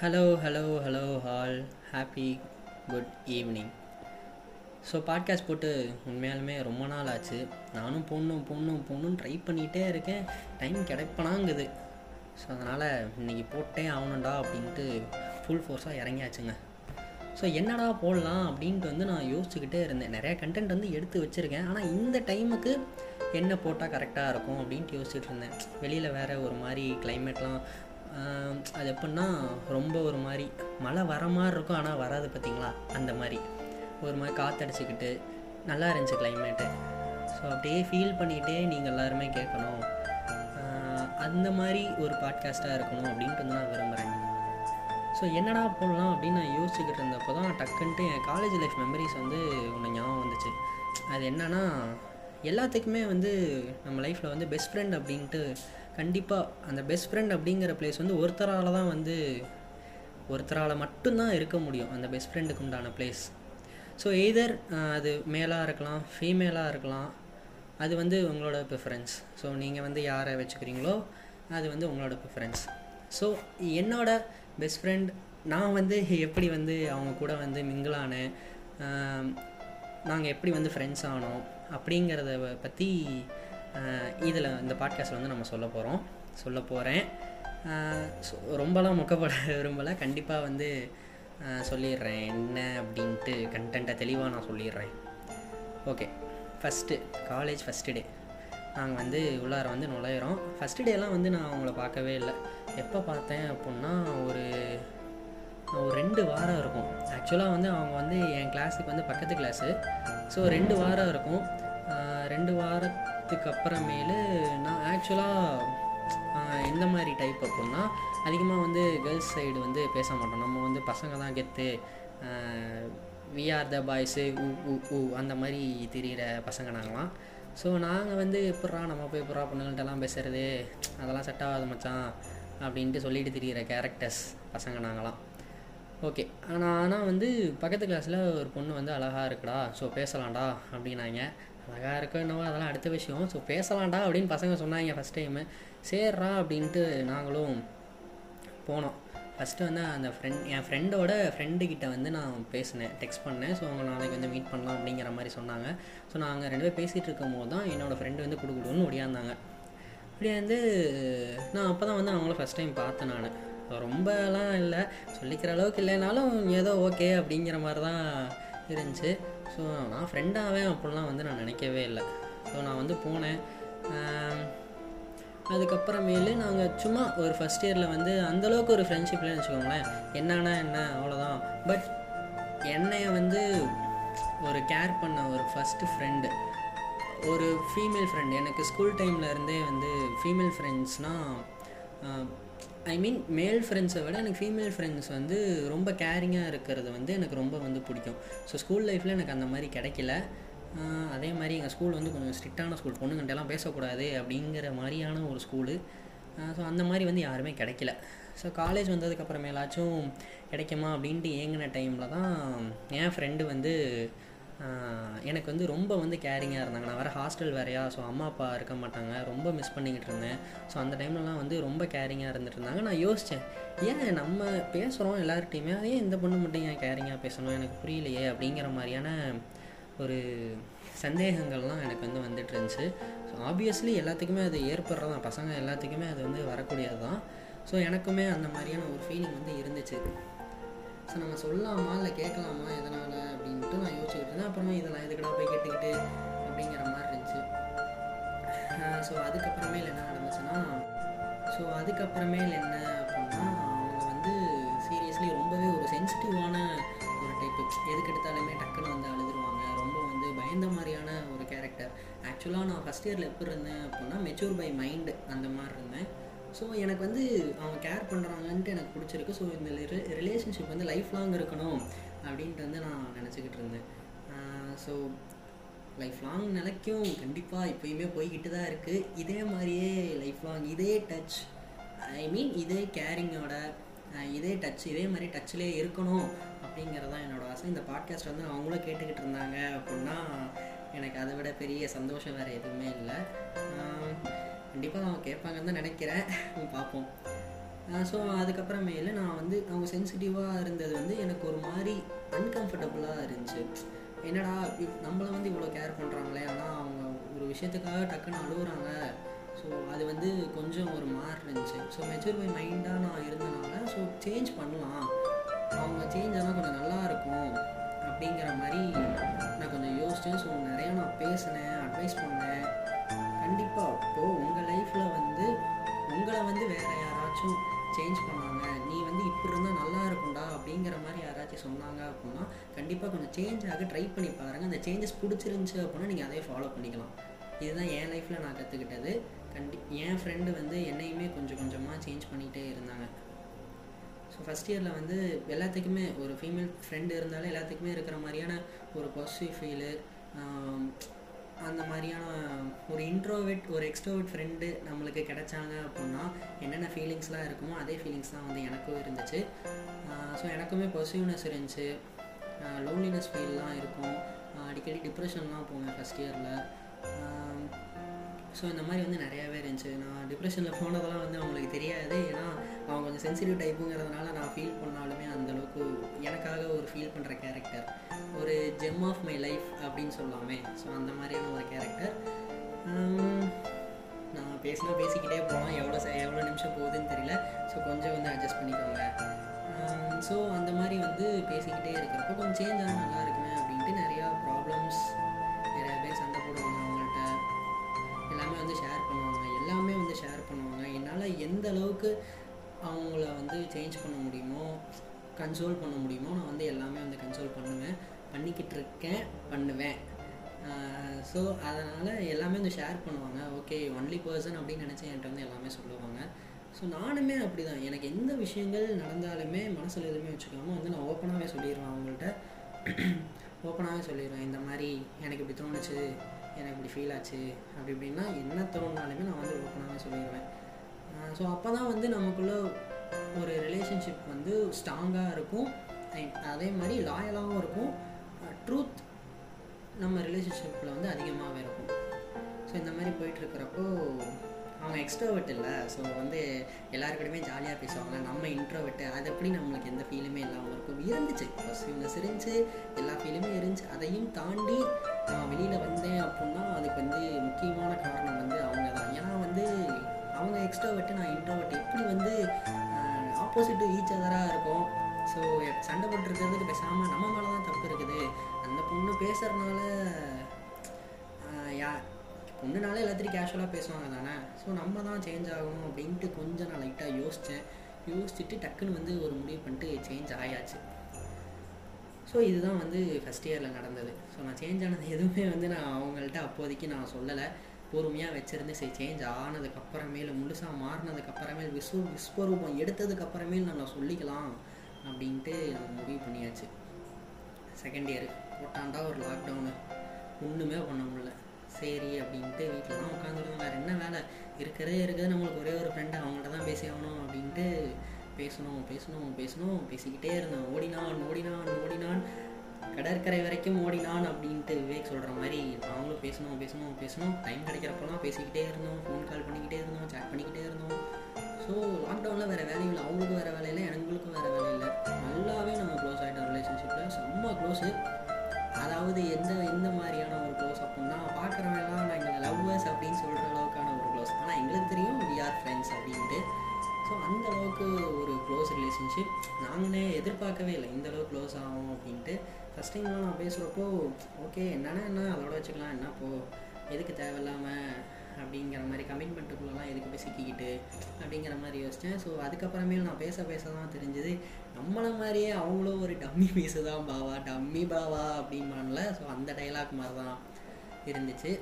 Hello hello hello hall happy good evening so podcast போட்டு உண்மையாலுமே ரொம்ப நாள் ஆச்சு. நானும் போடணும் போடணும் போடணும்னு ட்ரை பண்ணிகிட்டே இருக்கேன். டைம் கிடைப்பனாங்குது. ஸோ அதனால் இன்றைக்கி போட்டே ஆகணும்டா அப்படின்ட்டு ஃபுல் ஃபோர்ஸாக இறங்கியாச்சுங்க. ஸோ என்னடா போடலாம் அப்படின்ட்டு வந்து நான் யோசிச்சுக்கிட்டே இருந்தேன். நிறையா கண்டென்ட் வந்து எடுத்து வச்சுருக்கேன். ஆனால் இந்த டைமுக்கு என்ன போட்டால் கரெக்டாக இருக்கும் அப்படின்ட்டு யோசிச்சுட்டு இருந்தேன். வெளியில் வேறு ஒரு மாதிரி கிளைமேட்லாம் அது எப்படின்னா ரொம்ப ஒரு மாதிரி மழை வர மாதிரி இருக்கும் ஆனால் வராது பார்த்தீங்களா? அந்த மாதிரி. ஒரு மாதிரி காற்றடிச்சிக்கிட்டு நல்லா இருந்துச்சு கிளைமேட்டு ஸோ அப்படியே ஃபீல் பண்ணிகிட்டே நீங்கள் எல்லாருமே கேட்கணும். அந்த மாதிரி ஒரு பாட்காஸ்ட்டாக இருக்கணும் அப்படின்ட்டு நான் விரும்புகிறேன் ஸோ என்னடா போடலாம் அப்படின்னு நான் யோசிச்சுக்கிட்டு இருந்தப்போ தான் டக்குன்ட்டு என் காலேஜ் லைஃப் மெமரிஸ் வந்து ஒன்று ஞாபகம் வந்துச்சு. அது என்னன்னா எல்லாத்துக்குமே வந்து நம்ம லைஃப்பில் வந்து பெஸ்ட் ஃப்ரெண்ட் அப்படின்ட்டு கண்டிப்பாக அந்த பெஸ்ட் ஃப்ரெண்ட் அப்படிங்கிற பிளேஸ் வந்து ஒருத்தரால் தான் வந்து ஒருத்தரால் மட்டும்தான் இருக்க முடியும் அந்த பெஸ்ட் ஃப்ரெண்டுக்கு உண்டான பிளேஸ் ஸோ எய்தர் அது மேலாக இருக்கலாம் ஃபீமேலாக இருக்கலாம் அது வந்து உங்களோட ப்ரிஃபரன்ஸ் ஸோ நீங்கள் வந்து யாரை வச்சுக்கிறீங்களோ அது வந்து உங்களோட ப்ரிஃபரன்ஸ் ஸோ என்னோட பெஸ்ட் ஃப்ரெண்ட் நான் வந்து எப்படி வந்து அவங்க கூட வந்து மிங்கிளானேன் நாங்கள் எப்படி வந்து ஃப்ரெண்ட்ஸ் ஆனோம் அப்படிங்கிறத பற்றி இதில் இந்த பாட்காஸ்ட்டில் வந்து நம்ம சொல்ல போகிறோம் சொல்ல போகிறேன் ரொம்பலாம் முக்கப்பட விரும்பலை. கண்டிப்பாக வந்து சொல்லிடுறேன். என்ன அப்படின்ட்டு கண்டென்ட்டை தெளிவாக நான் சொல்லிடுறேன். Okay first college first day நாங்கள் வந்து உள்ளார வந்து நுழையிறோம். ஃபஸ்ட்டு டேலாம் வந்து நான் அவங்கள பார்க்கவே இல்லை. எப்போ பார்த்தேன் அப்புடின்னா ஒரு ஒரு ரெண்டு வாரம் இருக்கும். ஆக்சுவலாக வந்து அவங்க வந்து என் கிளாஸுக்கு வந்து பக்கத்து கிளாஸு ஸோ ரெண்டு வாரம் இருக்கும். ரெண்டு வாரத்துக்கு அப்புறமேலு நான் ஆக்சுவலாக எந்த மாதிரி டைப் அப்புடின்னா அதிகமாக வந்து கேர்ள்ஸ் சைடு வந்து பேச மாட்டோம். நம்ம வந்து பசங்க தான் கெத்து வி ஆர் த பாய்ஸு ஊ ஊ ஊ அந்த மாதிரி தெரிகிற பசங்க நாங்களாம் ஸோ நாங்கள் வந்து எப்பட்றா நம்ம போய் எப்பட்றா பொண்ணுங்கள்ட்டெல்லாம் பேசுகிறது அதெல்லாம் செட் ஆகாது மச்சான் அப்படின்ட்டு சொல்லிட்டு தெரிகிற கேரக்டர்ஸ் பசங்க நாங்களாம் ஓகே ஆனால் ஆனால் வந்து பக்கத்து கிளாஸில் ஒரு பொண்ணு வந்து அழகாக இருக்குடா ஸோ பேசலாம்டா அப்படின்னாங்க அழகாக இருக்கோ என்னவோ அதெல்லாம் அடுத்த விஷயம். ஸோ பேசலாம்டா அப்படின்னு பசங்க சொன்னாங்க ஃபஸ்ட் டைமு சேர்றா அப்படின்ட்டு நாங்களும் போனோம். ஃபஸ்ட்டு வந்து அந்த ஃப்ரெண்ட் என் ஃப்ரெண்டோட ஃப்ரெண்டுக்கிட்ட வந்து நான் பேசினேன் டெக்ஸ்ட் பண்ணேன். ஸோ அவங்க நாளைக்கு வந்து மீட் பண்ணலாம் அப்படிங்கிற மாதிரி சொன்னாங்க. ஸோ நாங்கள் ரெண்டு பேர் பேசிகிட்டு இருக்கும் போது தான் என்னோடய ஃப்ரெண்டு வந்து கொடுக்குடுன்னு ஒடியாந்தாங்க. வந்து நான் அப்போ தான் வந்து அவங்கள ஃபஸ்ட் டைம் பார்த்தேன் நான். ரொம்பலாம் இல்லை சொல்லிக்கிற அளவுக்கு இல்லைனாலும் ஏதோ ஓகே அப்படிங்கிற மாதிரி தான் இருந்துச்சு. ஸோ நான் ஃப்ரெண்டாகவே அப்படிலாம் வந்து நான் நினைக்கவே இல்லை. ஸோ நான் வந்து போனேன். அதுக்கப்புறமேலு நாங்கள் சும்மா ஒரு ஃபஸ்ட் இயரில் வந்து அந்தளவுக்கு ஒரு ஃப்ரெண்ட்ஷிப்லன்னு வச்சுக்கோங்களேன். என்னன்னா என்ன அவ்வளோதான் பட் என்னைய வந்து ஒரு கேர் பண்ண ஒரு ஃபஸ்ட்டு ஃப்ரெண்டு ஒரு ஃபீமேல் ஃப்ரெண்ட் எனக்கு ஸ்கூல் டைம்லேருந்தே வந்து ஃபீமேல் ஃப்ரெண்ட்ஸ்னால் ஐ மீன் மேல் ஃப்ரெண்ட்ஸை விட எனக்கு ஃபீமேல் ஃப்ரெண்ட்ஸ் வந்து ரொம்ப கேரிங்காக இருக்கிறது வந்து எனக்கு ரொம்ப வந்து பிடிக்கும். ஸோ ஸ்கூல் லைஃப்பில் எனக்கு அந்த மாதிரி கிடைக்கல. அதே மாதிரி எங்கள் ஸ்கூல் வந்து கொஞ்சம் ஸ்ட்ரிக்டான ஸ்கூல் பொண்ணுங்கள்ட்டெல்லாம் பேசக்கூடாது அப்படிங்கிற மாதிரியான ஒரு ஸ்கூலு ஸோ அந்த மாதிரி வந்து யாருமே கிடைக்கல. ஸோ காலேஜ் வந்ததுக்கப்புறமேலாச்சும் கிடைக்குமா அப்படின்ட்டு ஏங்கின டைமில் தான் என் ஃப்ரெண்டு வந்து எனக்கு வந்து ரொம்ப வந்து கேரிங்காக இருந்தாங்க. நான் வேறு ஹாஸ்டல் வேறையா ஸோ அம்மா அப்பா இருக்க மாட்டாங்க. ரொம்ப மிஸ் பண்ணிக்கிட்டு இருந்தேன். ஸோ அந்த டைம்லலாம் வந்து ரொம்ப கேரிங்காக இருந்துட்டு இருந்தாங்க. நான் யோசித்தேன் ஏன் நம்ம பேசுகிறோம் எல்லார்ட்டையுமே ஏன் இந்த பொண்ணு மட்டும் ஏன் கேரிங்காக பேசணும்? எனக்கு புரியலையே அப்படிங்கிற மாதிரியான ஒரு சந்தேகங்கள்லாம் எனக்கு வந்து வந்துட்டு இருந்துச்சு. ஸோ ஆப்வியஸ்லி எல்லாத்துக்குமே அது ஏற்படுறது தான் பசங்க எல்லாத்துக்குமே அது வந்து வரக்கூடியது தான் ஸோ எனக்குமே அந்த மாதிரியான ஒரு ஃபீலிங் வந்து இருந்துச்சு. ஸோ நம்ம சொல்லலாமா இல்லை கேட்கலாமா எதனால் அப்படின்ட்டு நான் யோசிச்சுக்கிட்டு இருந்தேன் அப்புறமா இதெல்லாம் எதுக்கடா போய் கேட்டுக்கிட்டு அப்படிங்கிற மாதிரி இருந்துச்சு. ஸோ அதுக்கப்புறமே என்ன நடந்துச்சுன்னா ஸோ அதுக்கப்புறமே என்ன அப்படின்னா அவங்க வந்து சீரியஸ்லி ரொம்பவே ஒரு சென்சிட்டிவான ஒரு டைப்பு எதுக்கு எடுத்தாலுமே டக்குன்னு வந்து அழுதுருவாங்க. ரொம்ப வந்து பயந்த மாதிரியான ஒரு கேரக்டர் ஆக்சுவலாக நான் ஃபஸ்ட் இயரில் எப்படி இருந்தேன் அப்படின்னா மெச்சூர் பை மைண்டு அந்த மாதிரி இருந்தேன். ஸோ எனக்கு வந்து அவங்க கேர் பண்ணுறாங்கன்ட்டு எனக்கு பிடிச்சிருக்கு. ஸோ இந்த ரிலேஷன்ஷிப் வந்து லைஃப் லாங் இருக்கணும் அப்படின்ட்டு வந்து நான் நினச்சிக்கிட்டு இருந்தேன். ஸோ லைஃப் லாங் நிலைக்கும் கண்டிப்பாக இப்போயுமே போய்கிட்டு தான் இருக்குது இதே மாதிரியே லைஃப் லாங் இதே டச் ஐ மீன் இதே கேரிங்கோட இதே டச் இதே மாதிரி டச்சிலே இருக்கணும் அப்படிங்கிறதான் என்னோடய ஆசை. இந்த பாட்காஸ்ட் வந்து அவங்களும் கேட்டுக்கிட்டு இருந்தாங்க அப்படின்னா எனக்கு அதை விட பெரிய சந்தோஷம் வேறு எதுவுமே இல்லை. கண்டிப்பாக அவங்க கேட்பாங்கன்னு தான் நினைக்கிறேன். பார்ப்போம். ஸோ அதுக்கப்புறமேல நான் வந்து அவங்க சென்சிட்டிவாக இருந்தது வந்து எனக்கு ஒரு மாதிரி அன்கம்ஃபர்டபுளாக இருந்துச்சு. என்னடா இப் நம்மளை வந்து இவ்வளோ கேர் பண்ணுறாங்களே ஆனால் அவங்க ஒரு விஷயத்துக்காக டக்குன்னு அழுகுறாங்க ஸோ அது வந்து கொஞ்சம் ஒரு மாதிரி இருந்துச்சு. ஸோ மெச்சூர் பை மைண்டாக நான் இருந்தனால ஸோ சேஞ்ச் பண்ணலாம். அவங்க சேஞ்ச் ஆனால் கொஞ்சம் நல்லா இருக்கும். அப்படிங்கிற மாதிரி நான் கொஞ்சம் யோசித்தேன் ஸோ நிறையா நான் பேசினேன் அட்வைஸ் பண்ணேன். கண்டிப்பாக இப்போது உங்கள் லைஃப்பில் வந்து உங்களை வந்து வேறு யாராச்சும் சேஞ்ச் பண்ணாங்க. நீ வந்து இப்படி இருந்தால் நல்லா இருக்கும்டா அப்படிங்கிற மாதிரி யாராச்சும் சொன்னாங்க அப்படின்னா கண்டிப்பாக கொஞ்சம் சேஞ்ச் ஆக ட்ரை பண்ணி பாருங்கள் அந்த சேஞ்சஸ் பிடிச்சிருந்துச்சி அப்படின்னா நீங்கள் அதே ஃபாலோ பண்ணிக்கலாம். இதுதான் என் லைஃப்பில் நான் கற்றுக்கிட்டது கண்டி என் ஃப்ரெண்டு வந்து என்னையுமே கொஞ்சம் கொஞ்சமாக சேஞ்ச் பண்ணிகிட்டே இருந்தாங்க. ஸோ ஃபஸ்ட் இயரில் வந்து எல்லாத்துக்குமே ஒரு ஃபீமேல் ஃப்ரெண்டு இருந்தாலே எல்லாத்துக்குமே இருக்கிற மாதிரியான ஒரு பாசிட்டிவ் ஃபீலு அந்த மாதிரியான ஒரு இன்ட்ரோவெட் ஒரு எக்ஸ்ட்ரோவெட் ஃப்ரெண்டு நம்மளுக்கு கிடைச்சாங்க அப்படின்னா என்னென்ன ஃபீலிங்ஸ்லாம் இருக்குமோ அதே ஃபீலிங்ஸ் தான் வந்து எனக்கும் இருந்துச்சு. ஸோ எனக்குமே பாசிட்டிவ்னஸ் இருந்துச்சு. லோன்லினஸ் ஃபீல்லாம் இருக்கும். அடிக்கடி டிப்ரெஷன்லாம் போவேன் ஃபஸ்ட் இயரில் ஸோ இந்த மாதிரி வந்து நிறையாவே இருந்துச்சு. டிப்ரெஷனில் போனதெல்லாம் வந்து அவங்களுக்கு தெரியாது. ஏன்னா அவங்க கொஞ்சம் சென்சிட்டிவ் டைப்புங்கிறதுனால நான் ஃபீல் பண்ணாலுமே அந்தளவுக்கு எனக்காக ஒரு ஃபீல் பண்ணுற கேரக்டர் ஒரு ஜெம் ஆஃப் மை லைஃப் அப்படின்னு சொல்லாமே. ஸோ அந்த மாதிரியான ஒரு கேரக்டர் நான் பேசினா பேசிக்கிட்டே போகலாம். எவ்வளோ எவ்வளோ நிமிஷம் போகுதுன்னு தெரியல. ஸோ கொஞ்சம் வந்து அட்ஜஸ்ட் பண்ணிக்கோங்க. ஸோ அந்த மாதிரி வந்து பேசிக்கிட்டே இருக்கிறப்போ கொஞ்சம் சேஞ்ச் ஆனால் நல்லா எந்த அளவுக்கு அவங்கள வந்து சேஞ்ச் பண்ண முடியுமோ கன்சோல் பண்ண முடியுமோ நான் வந்து எல்லாமே வந்து கன்சோல் பண்ணுவேன். பண்ணிக்கிட்டு இருக்கேன் பண்ணுவேன். ஸோ அதனால் எல்லாமே வந்து ஷேர் பண்ணுவாங்க. ஓகே ஒன்லி பர்சன் அப்படின்னு நினச்சி என்கிட்ட வந்து எல்லாமே சொல்லுவாங்க. ஸோ நானுமே அப்படி தான் எனக்கு எந்த விஷயங்கள் நடந்தாலுமே மனசில் எதுவுமே வச்சுக்காமல் வந்து நான் ஓப்பனாகவே சொல்லிடுவேன் அவங்கள்ட்ட. ஓப்பனாகவே சொல்லிடுவேன். இந்த மாதிரி எனக்கு இப்படி தோணுச்சு எனக்கு இப்படி ஃபீல் ஆச்சு அப்படி இப்படின்னா என்ன தோணுனாலுமே நான் வந்து ஓப்பனாகவே சொல்லிடுவேன். ஸோ அப்போ தான் வந்து நமக்குள்ளே ஒரு ரிலேஷன்ஷிப் வந்து ஸ்ட்ராங்காக இருக்கும். அதே மாதிரி லாயலாகவும் இருக்கும். ட்ரூத் நம்ம ரிலேஷன்ஷிப்பில் வந்து அதிகமாகவே இருக்கும். ஸோ இந்த மாதிரி போயிட்டுருக்கிறப்போ அவங்க எக்ஸ்ட்ரோவெட் இல்லை. ஸோ வந்து எல்லாருக்கிடையுமே ஜாலியாக பேசுவாங்க. நம்ம இன்ட்ரோவெட்டு அது எப்படி நம்மளுக்கு எந்த ஃபீலுமே இல்லாமல் இருக்கும். இருந்துச்சு. பாசிட்டிவ்னஸ் இருந்துச்சு எல்லா ஃபீலுமே இருந்துச்சு. அதையும் தாண்டி நான் வெளியில் வந்தேன் அப்படின்னா அதுக்கு வந்து முக்கியமான காரணம் வந்து அவங்க தான். ஏன்னா வந்து அவங்க எக்ஸ்ட்ரோவெட்டு நான் இன்ட்ரோவெட் எப்படி வந்து ஆப்போசிட்டு ஈச் அதராக இருக்கும்? ஸோ சண்டை போட்டுருக்கிறதுக்கு பேசாமல் நம்ம மேலே தான் தப்பு இருக்குது. அந்த பொண்ணு பேசுகிறனால யா பொண்ணுனால எல்லாத்தையும் கேஷுவலாக பேசுவாங்க தானே? ஸோ நம்ம தான் சேஞ்ச் ஆகணும் அப்படின்ட்டு கொஞ்சம் நான் லைட்டாக யோசித்தேன் யோசிச்சுட்டு டக்குன்னு வந்து ஒரு முடிவு பண்ணிட்டு சேஞ்ச் ஆயாச்சு. ஸோ இதுதான் வந்து ஃபஸ்ட் இயரில் நடந்தது. ஸோ நான் சேஞ்ச் ஆனது எதுவுமே வந்து நான் அவங்கள்ட்ட அப்போதைக்கு நான் சொல்லலை. பொறுமையாக வச்சுருந்து சரி சேஞ்ச் ஆனதுக்கப்புறமேல முழுசாக மாறினதுக்கப்புறமேல் விஸ்வ விஸ்வரூபம் எடுத்ததுக்கப்புறமேல் நம்ம சொல்லிக்கலாம் அப்படின்ட்டு நம்ம முடிவு பண்ணியாச்சு. செகண்ட் இயர் போட்டாண்டா ஒரு லாக்டவுனு ஒன்றுமே பண்ண முடியல. சரி அப்படின்ட்டு வீட்டில் தான் உட்காந்துருக்கோம் வேறு என்ன வேலை? இருக்கிறதே இருக்கிறது நம்மளுக்கு ஒரே ஒரு ஃப்ரெண்டு அவங்கள்ட்ட தான் பேசி ஆகணும் அப்படின்ட்டு பேசணும் பேசணும் பேசணும் பேசிக்கிட்டே இருந்தேன் ஓடினான் ஓடினான் ஓடினான். கடற்கரை வரைக்கும் ஓடினான் அப்படின்ட்டு விவேக் சொல்கிற மாதிரி நாங்களும் பேசணும் பேசணும் பேசணும். டைம் கிடைக்கிறப்பெல்லாம் பேசிக்கிட்டே இருந்தோம். ஃபோன் கால் பண்ணிக்கிட்டே இருந்தோம் சேட் பண்ணிக்கிட்டே இருந்தோம். ஸோ லாக்டவுனில் வேறு வேலை இல்லை. அவங்களுக்கும் வேறு வேலை இல்லை எங்களுக்கும் வேறு வேலை இல்லை. நல்லாவே நம்ம க்ளோஸ் ஆகிட்டோம் ரிலேஷன்ஷிப்பில் செம்ம க்ளோஸு அதாவது எந்த எந்த மாதிரியான ஒரு க்ளோஸ் அப்படின்னா நான் நாங்கள் லவ்வர்ஸ் அப்படின்னு சொல்கிற அளவுக்கான ஒரு க்ளோஸ் ஆனால் எங்களுக்கு தெரியும் வி ஆர் ஃப்ரெண்ட்ஸ் அப்படின்ட்டு. ஸோ அந்த அளவுக்கு ஒரு க்ளோஸ் ரிலேஷன்ஷிப் நாங்களே எதிர்பார்க்கவே இல்லை. இந்த அளவுக்கு க்ளோஸ் ஆகும் அப்படின்ட்டு. ஃபஸ்ட் டைம்லாம் நான் பேசுகிறப்போ ஓகே என்னென்னா என்ன? அதோட வச்சுக்கலாம். என்ன போ? எதுக்கு தேவையில்லாமல் அப்படிங்கிற மாதிரி கமிட்மெண்ட்டுக்குள்ளெல்லாம் எதுக்கு போய் சிக்கிக்கிட்டு அப்படிங்கிற மாதிரி யோசித்தேன் ஸோ அதுக்கப்புறமே நான் பேச பேச தான் தெரிஞ்சது. நம்மளை மாதிரியே அவங்களும் ஒரு டம்மி பீஸு தான் பாவா டம்மி பாவா அப்படின்பான்ல ஸோ அந்த டைலாக் மாதிரி தான் இருந்துச்சு.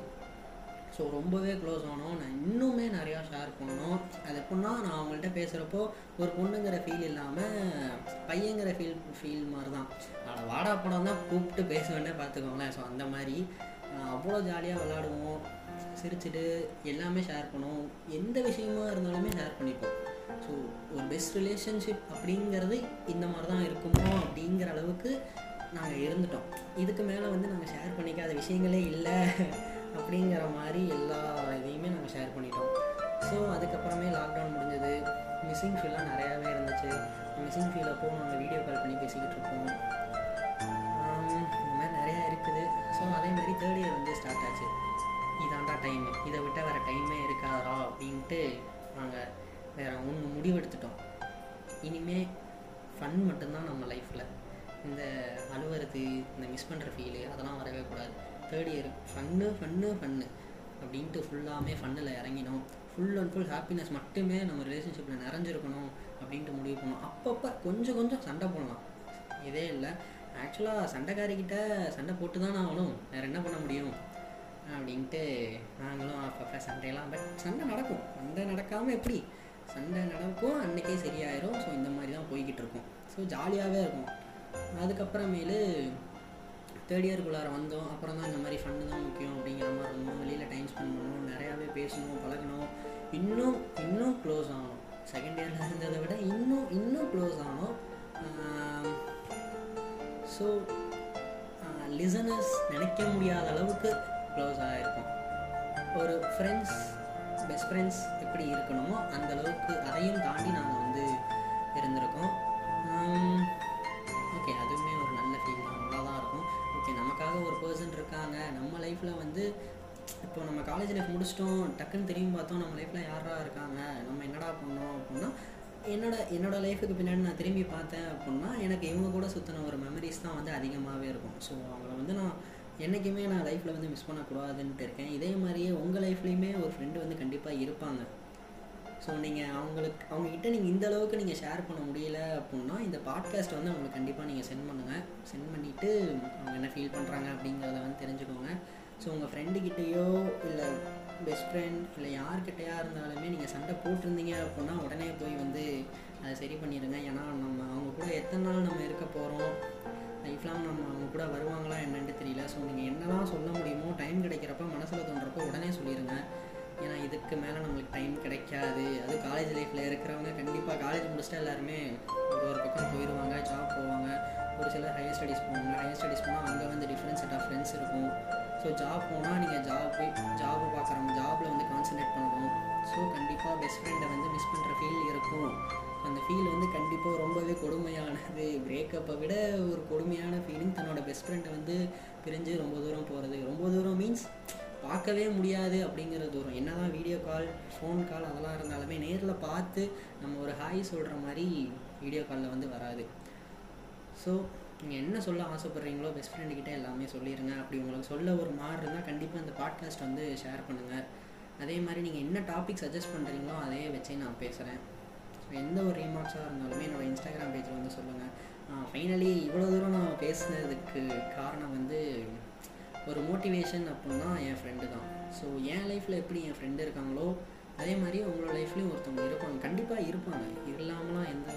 ஸோ ரொம்பவே க்ளோஸ் ஆனோம். நான் இன்னுமே நிறையா ஷேர் பண்ணோம். அது எப்படின்னா நான் அவங்கள்ட்ட பேசுகிறப்போ ஒரு பொண்ணுங்கிற ஃபீல் இல்லாமல் பையங்கிற ஃபீல் ஃபீல் மாதிரி தான் ஆனால் வாடா படம் தான் கூப்பிட்டு பேசுவேன்னே பார்த்துக்கோங்களேன். ஸோ அந்த மாதிரி அவ்வளோ ஜாலியாக விளாடுவோம் சிரிச்சுட்டு எல்லாமே ஷேர் பண்ணுவோம். எந்த விஷயமா இருந்தாலுமே ஷேர் பண்ணிப்போம். ஸோ ஒரு பெஸ்ட் ரிலேஷன்ஷிப் அப்படிங்கிறது இந்த மாதிரி தான் இருக்குமோ அப்படிங்கிற அளவுக்கு நாங்கள் இருந்துட்டோம். இதுக்கு மேலே வந்து நாங்கள் ஷேர் பண்ணிக்காத விஷயங்களே இல்லை. அப்படிங்கிற மாதிரி எல்லா இதையுமே நாங்கள் ஷேர் பண்ணிட்டோம். ஸோ அதுக்கப்புறமே லாக்டவுன் முடிஞ்சது. மிஸ்ஸிங் ஃபீல்லாம் நிறையாவே இருந்துச்சு. மிஸ்ஸிங் ஃபீல் அப்போ நாங்கள் வீடியோ கால் பண்ணி பேசிக்கிட்டு இருப்போம். இந்த மாதிரி நிறையா இருக்குது. ஸோ அதேமாதிரி தேர்ட் இயர் வந்து ஸ்டார்ட் ஆச்சு. இதாண்டா டைம் இதை விட்டால் வேறு டைமே இருக்காதா அப்படின்ட்டு நாங்கள் வேறு ஒன்று முடிவெடுத்துட்டோம். இனிமேல் ஃபன் மட்டும்தான் நம்ம லைஃப்பில் இந்த அழுவுறது இந்த மிஸ் பண்ணுற ஃபீலு அதெல்லாம் வரவே கூடாது. Third year. Fun fun fun அப்படின்ட்டு ஃபுல்லாமே ஃபன்னில் இறங்கினோம். ஃபுல் அண்ட் ஃபுல் ஹாப்பினஸ் மட்டுமே நம்ம ரிலேஷன்ஷிப்பில் நிறைஞ்சிருக்கணும் அப்படின்ட்டு முடிவு பண்ணோம். அப்பப்போ கொஞ்சம் கொஞ்சம் சண்டை போடலாம். இதே இல்லை. ஆக்சுவலாக சண்டைக்காரிக்கிட்ட சண்டை போட்டு தான் ஆகணும். வேறு என்ன பண்ண முடியும்? அப்படின்ட்டு நாங்களும் அப்பப்போ சண்டையெல்லாம் பட் சண்டை நடக்கும். சண்டை நடக்காமல் எப்படி? சண்டை நடக்கும். அன்றைக்கே சரியாயிரும். ஸோ இந்த மாதிரி தான் போய்கிட்டு இருக்கோம். ஸோ ஜாலியாகவே இருக்கும். அதுக்கப்புறமேலு தேர்ட் இயர்க்குள்ளார வந்தோம். அப்புறம் தான் இந்த மாதிரி ஃபண்டு தான் முக்கியம் அப்படிங்கிற மாதிரி இருந்தோம். வெளியில் டைம் ஸ்பெண்ட் பண்ணணும் நிறையாவே பேசணும் பழகணும் இன்னும் இன்னும் க்ளோஸ் ஆகணும் செகண்ட் இயரில் இருந்ததை விட இன்னும் இன்னும் க்ளோஸ் ஆகணும் ஸோ லிசனர்ஸ் நினைக்க முடியாத அளவுக்கு க்ளோஸ் ஆகிருக்கும் ஒரு ஃப்ரெண்ட்ஸ் பெஸ்ட் ஃப்ரெண்ட்ஸ் எப்படி இருக்கணுமோ அந்த அளவுக்கு அதையும் தாண்டி நாங்கள் வந்து காலேஜ் லைஃப் முடிச்சிட்டோம் டக்குன்னு திரும்பி பார்த்தோம் நம்ம லைஃப்பில் யாரா இருக்காங்க? நம்ம என்னடா பண்ணோம் அப்படின்னா என்னோட என்னோட லைஃபுக்கு பின்னாடி நான் திரும்பி பார்த்தேன் அப்படின்னா எனக்கு இவங்க கூட சுற்றின ஒரு மெமரிஸ் தான் வந்து அதிகமாகவே இருக்கும். ஸோ அவங்கள வந்து நான் என்றைக்குமே நான் லைஃப்பில் வந்து மிஸ் பண்ணக்கூடாதுன்ட்டு இருக்கேன். இதே மாதிரியே உங்கள் லைஃப்லேயுமே ஒரு ஃப்ரெண்டு வந்து கண்டிப்பாக இருப்பாங்க. ஸோ நீங்கள் அவங்களுக்கு அவங்கக்கிட்ட நீங்கள் இந்த அளவுக்கு நீங்கள் ஷேர் பண்ண முடியல அப்படின்னா இந்த பாட்காஸ்ட் வந்து அவங்களுக்கு கண்டிப்பாக நீங்கள் சென்ட் பண்ணுங்கள் சென்ட் பண்ணிவிட்டு அவங்க என்ன ஃபீல் பண்ணுறாங்க அப்படிங்கிறத வந்து தெரிஞ்சுக்கோங்க. ஸோ உங்கள் ஃப்ரெண்டுக்கிட்டேயோ இல்லை பெஸ்ட் ஃப்ரெண்ட் இல்லை யார்கிட்டயா இருந்தாலுமே நீங்கள் சண்டை போட்டிருந்தீங்க அப்படின்னா உடனே போய் வந்து அதை சரி பண்ணிடுங்க. ஏன்னா நம்ம அவங்க கூட எத்தனை நாள் நம்ம இருக்க போகிறோம் லைஃப் லாங் நம்ம அவங்க கூட வருவாங்களா என்னென்னு தெரியல. ஸோ நீங்கள் என்னெல்லாம் சொல்ல முடியுமோ டைம் கிடைக்கிறப்ப மனசில் தோன்றப்போ உடனே சொல்லிடுங்க ஏன்னா இதுக்கு மேலே நம்மளுக்கு டைம் கிடைக்காது. அது காலேஜ் லைஃப்பில் இருக்கிறவங்க கண்டிப்பாக காலேஜ் முடிச்சுட்டு எல்லாருமே ஒரு பக்கம் போயிடுவாங்க ஜாப் போவாங்க. ஒரு சிலர் ஹையர் ஸ்டடீஸ் போவாங்க. ஹையர் ஸ்டடீஸ் போனால் அங்கே வந்து டிஃப்ரெண்ட் செட் ஆஃப் ஃப்ரெண்ட்ஸ் இருக்கும். ஸோ ஜாப் போனால் நீங்கள் ஜாப் ஜாப் பார்க்குறவங்க ஜாபில் வந்து கான்சன்ட்ரேட் பண்ணணும். ஸோ கண்டிப்பாக பெஸ்ட் ஃப்ரெண்டை வந்து மிஸ் பண்ணுற ஃபீல் இருக்கும். அந்த ஃபீல் வந்து கண்டிப்பாக ரொம்பவே கொடுமையானது. பிரேக்கப்பை விட ஒரு கொடுமையான ஃபீலிங் தன்னோட பெஸ்ட் ஃப்ரெண்டை வந்து பிரிஞ்சு ரொம்ப தூரம் போகிறது ரொம்ப தூரம் மீன்ஸ் பார்க்கவே முடியாது அப்படிங்கிற தூரம். என்ன தான் வீடியோ கால் ஃபோன் கால் அதெல்லாம் இருந்தாலுமே நேரில் பார்த்து நம்ம ஒரு ஹாய் சொல்கிற மாதிரி வீடியோ காலில் வந்து வராது. ஸோ நீங்கள் என்ன சொல்ல ஆசைப்பட்றீங்களோ பெஸ்ட் ஃப்ரெண்டுக்கிட்ட எல்லாமே சொல்லிடுங்க அப்படி உங்களுக்கு சொல்ல ஒரு மாதிரி இருந்தால் கண்டிப்பாக இந்த பாட்காஸ்ட் வந்து ஷேர் பண்ணுங்கள் அதே மாதிரி நீங்கள் என்ன டாபிக் சஜஸ்ட் பண்ணுறீங்களோ அதே வச்சே நான் பேசுகிறேன் ஸோ எந்த ஒரு ரீமார்க்ஸாக இருந்தாலுமே என்னோடய இன்ஸ்டாகிராம் பேஜில் வந்து சொல்லுங்கள் ஃபைனலி இவ்வளோ தூரம் நான் பேசுனதுக்கு காரணம் வந்து ஒரு மோட்டிவேஷன் அப்படின்னா என் ஃப்ரெண்டு தான். ஸோ என் லைஃப்பில் எப்படி என் ஃப்ரெண்டு இருக்காங்களோ அதே மாதிரி உங்களோட லைஃப்லேயும் ஒருத்தவங்க இருப்பாங்க. கண்டிப்பாக இருப்பாங்க. இல்லாமலாம் எந்த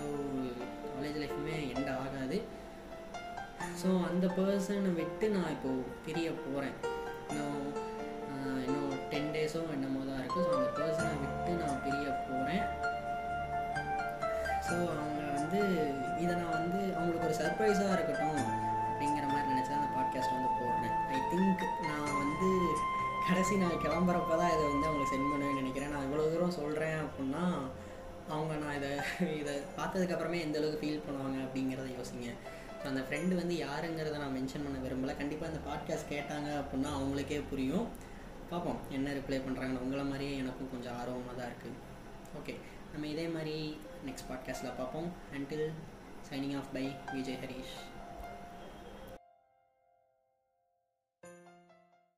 அந்த பர்சனை விட்டு நான் இப்போது பிரிய போகிறேன் இன்னும் இன்னும் டென் டேஸோ என்னமோ தான் இருக்குது ஸோ அந்த பர்சனை விட்டு நான் பிரிய போகிறேன் ஸோ அவங்க வந்து இதை நான் வந்து அவங்களுக்கு ஒரு சர்ப்ரைஸாக இருக்கட்டும் அப்படிங்கிற மாதிரி நினச்சி தான் அந்த பாட்காஸ்ட் வந்து போடுறேன். ஐ திங்க் நான் வந்து கடைசி நாள் கிளம்புறப்ப தான் இதை வந்து அவங்களுக்கு சென்ட் பண்ணுவேன்னு நினைக்கிறேன். நான் இவ்வளோ தூரம் சொல்கிறேன் அப்படின்னா அவங்க நான் இதை இதை பார்த்ததுக்கப்புறமே எந்த அளவுக்கு ஃபீல் பண்ணுவாங்க அப்படிங்கிறத யோசிங்க. ஸோ அந்த ஃப்ரெண்டு வந்து யாருங்கிறத நான் மென்ஷன் பண்ண விரும்பலை. கண்டிப்பாக அந்த பாட்காஸ்ட் கேட்டாங்க அப்படின்னா அவங்களுக்கே புரியும். பார்ப்போம் என்ன ரிப்ளை பண்ணுறாங்கன்னு உங்களை மாதிரியே எனக்கும் கொஞ்சம் ஆர்வமாக தான் இருக்குது ஓகே நம்ம இதே மாதிரி நெக்ஸ்ட் பாட்காஸ்ட்டில் பார்ப்போம். Until signing off by Vijay Harish.